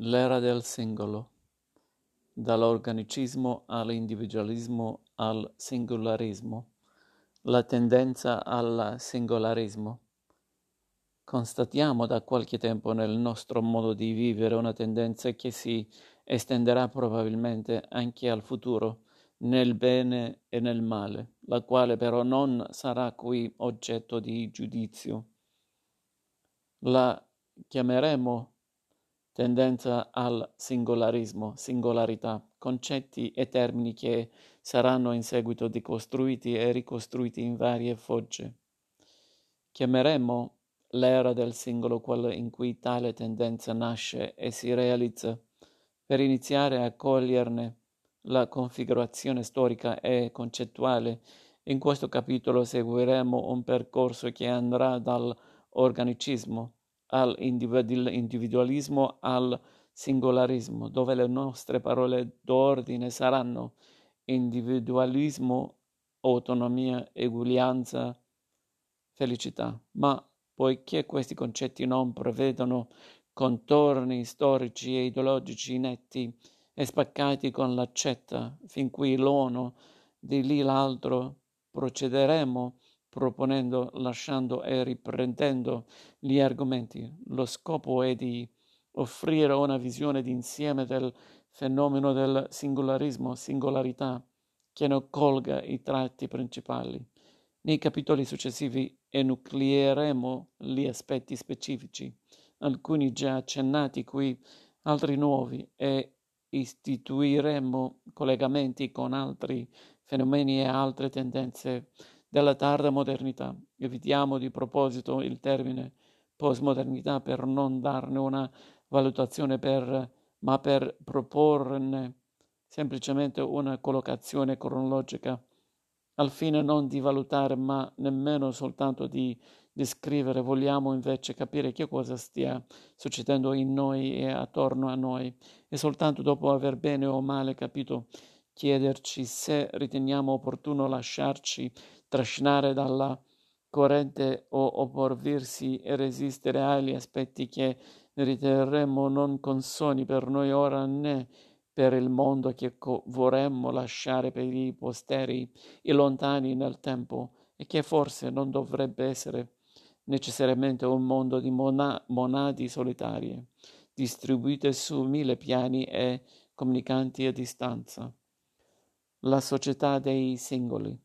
L'era del singolo, dall'organicismo all'individualismo al singolarismo, la tendenza al singolarismo. Constatiamo da qualche tempo nel nostro modo di vivere una tendenza che si estenderà probabilmente anche al futuro, nel bene e nel male, la quale però non sarà qui oggetto di giudizio. La chiameremo tendenza al singolarismo, singolarità, concetti e termini che saranno in seguito decostruiti e ricostruiti in varie fogge. Chiameremo l'era del singolo quella in cui tale tendenza nasce e si realizza, per iniziare a coglierne la configurazione storica e concettuale. In questo capitolo seguiremo un percorso che andrà dall'organicismo all'individualismo, al singolarismo, dove le nostre parole d'ordine saranno individualismo, autonomia, eguaglianza, felicità. Ma poiché questi concetti non prevedono contorni storici e ideologici netti e spaccati con l'accetta, fin qui l'uno, di lì l'altro, procederemo proponendo, lasciando e riprendendo gli argomenti. Lo scopo è di offrire una visione d'insieme del fenomeno del singolarismo, singolarità, che ne colga i tratti principali. Nei capitoli successivi enucleeremo gli aspetti specifici, alcuni già accennati qui, altri nuovi, e istituiremo collegamenti con altri fenomeni e altre tendenze della tarda modernità. Evitiamo di proposito il termine postmodernità per non darne una valutazione per, ma per proporne semplicemente una collocazione cronologica, al fine non di valutare ma nemmeno soltanto di descrivere, vogliamo invece capire che cosa stia succedendo in noi e attorno a noi e soltanto dopo aver bene o male capito chiederci se riteniamo opportuno lasciarci trascinare dalla corrente o opporvirsi e resistere agli aspetti che riterremmo non consoni per noi ora né per il mondo che co- vorremmo lasciare per i posteri e lontani nel tempo e che forse non dovrebbe essere necessariamente un mondo di mona- monadi solitarie, distribuite su mille piani e comunicanti a distanza la società dei singoli.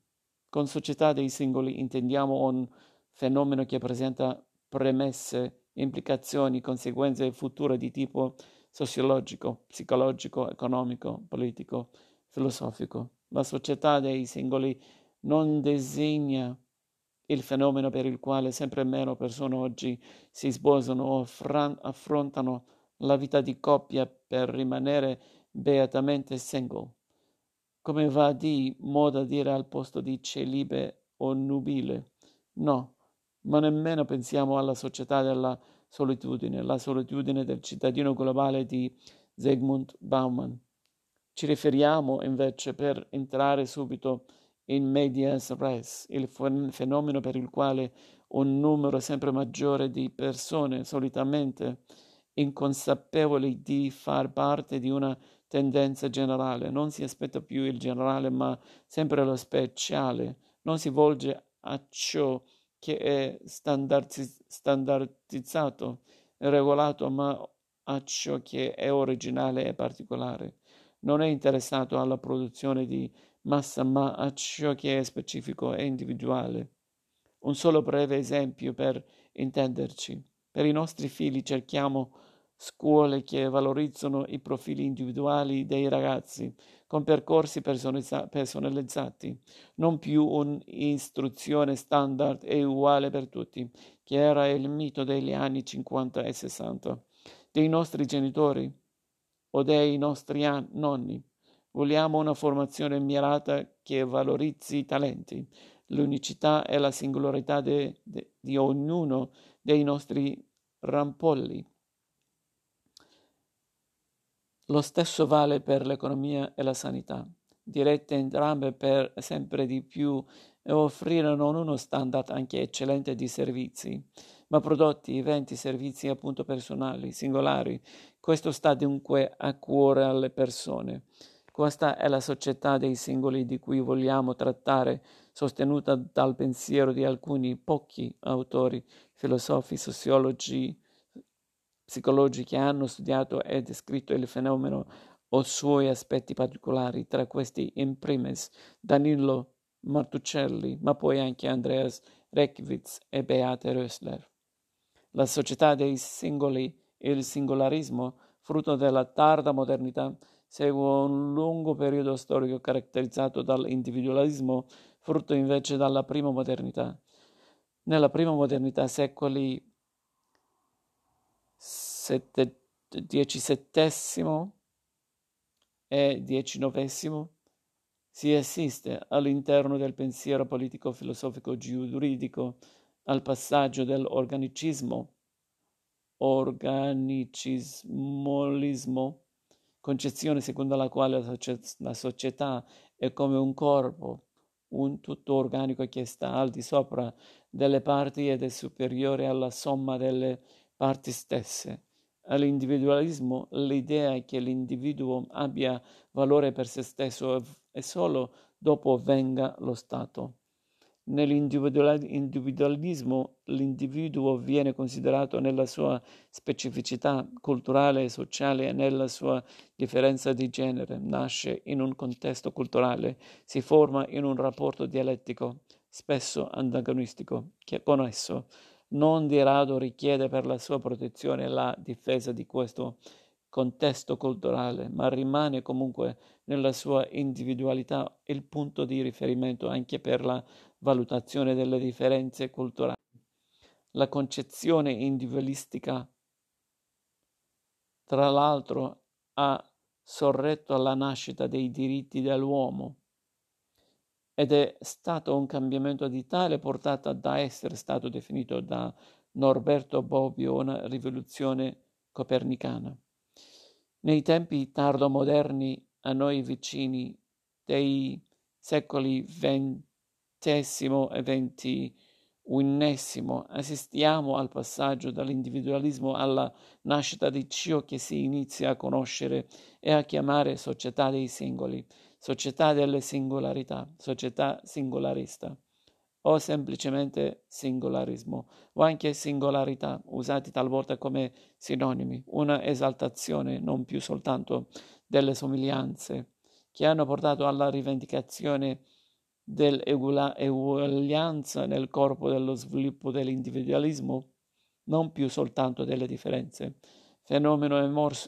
Con società dei singoli intendiamo un fenomeno che presenta premesse, implicazioni, conseguenze future di tipo sociologico, psicologico, economico, politico, filosofico. La società dei singoli non designa il fenomeno per il quale sempre meno persone oggi si sposano o affrontano la vita di coppia per rimanere beatamente single come va di moda dire al posto di celibe o nubile. No, ma nemmeno pensiamo alla società della solitudine, la solitudine del cittadino globale di Zygmunt Bauman. Ci riferiamo invece per entrare subito in medias res, il fenomeno per il quale un numero sempre maggiore di persone, solitamente inconsapevoli di far parte di una tendenza generale, non si aspetta più il generale ma sempre lo speciale, non si volge a ciò che è standardiz- standardizzato regolato ma a ciò che è originale e particolare. Non è interessato alla produzione di massa ma a ciò che è specifico e individuale. Un solo breve esempio per intenderci. Per i nostri figli cerchiamo scuole che valorizzano i profili individuali dei ragazzi con percorsi personalizzati, non più un'istruzione standard e uguale per tutti, che era il mito degli anni 50 e 60, dei nostri genitori o dei nostri an- nonni. Vogliamo una formazione mirata che valorizzi i talenti, l'unicità e la singolarità de, de, di ognuno dei nostri rampolli. Lo stesso vale per l'economia e la sanità, dirette entrambe per sempre di più e offrire non uno standard anche eccellente di servizi, ma prodotti, eventi, servizi appunto personali, singolari. Questo sta dunque a cuore alle persone. Questa è la società dei singoli di cui vogliamo trattare, sostenuta dal pensiero di alcuni pochi autori, filosofi, sociologi, psicologi che hanno studiato e descritto il fenomeno o suoi aspetti particolari, tra questi in primis Danilo Martuccelli, ma poi anche Andreas Reckwitz e Beate Rösler. La società dei singoli e il singolarismo, frutto della tarda modernità, segue un lungo periodo storico caratterizzato dall'individualismo, frutto invece dalla prima modernità. Nella prima modernità, secoli XVII e XIX, si assiste all'interno del pensiero politico, filosofico, giuridico al passaggio dell'organicismo, organicismolismo, concezione secondo la quale la società è come un corpo, un tutto organico che sta al di sopra delle parti ed è superiore alla somma delle parti stesse all'individualismo l'idea che l'individuo abbia valore per se stesso e solo dopo venga lo Stato. Nell'individualismo l'individuo viene considerato nella sua specificità culturale e sociale e nella sua differenza di genere, nasce in un contesto culturale, si forma in un rapporto dialettico, spesso antagonistico, che con esso non di rado richiede per la sua protezione la difesa di questo contesto culturale, ma rimane comunque nella sua individualità il punto di riferimento anche per la valutazione delle differenze culturali. La concezione individualistica, tra l'altro, ha sorretto alla nascita dei diritti dell'uomo ed è stato un cambiamento di tale portata da essere stato definito da Norberto Bobbio una rivoluzione copernicana. Nei tempi tardomoderni a noi vicini dei secoli XX e XXI assistiamo al passaggio dall'individualismo alla nascita di ciò che si inizia a conoscere e a chiamare società dei singoli, società delle singolarità, società singolarista. O semplicemente singolarismo. O anche singolarità, usati talvolta come sinonimi, una esaltazione non più soltanto delle somiglianze che hanno portato alla rivendicazione dell'eguaglianza nel corpo dello sviluppo dell'individualismo, non più soltanto delle differenze fenomeno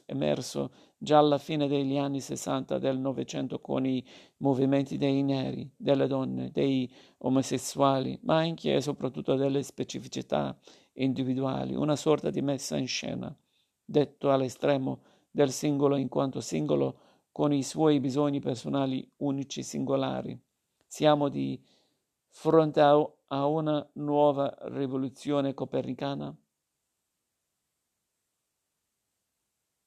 emerso già alla fine degli anni 60 del Novecento con i movimenti dei neri, delle donne, dei omosessuali, ma anche e soprattutto delle specificità individuali, una sorta di messa in scena, detto all'estremo del singolo in quanto singolo con i suoi bisogni personali unici singolari. Siamo di fronte a una nuova rivoluzione copernicana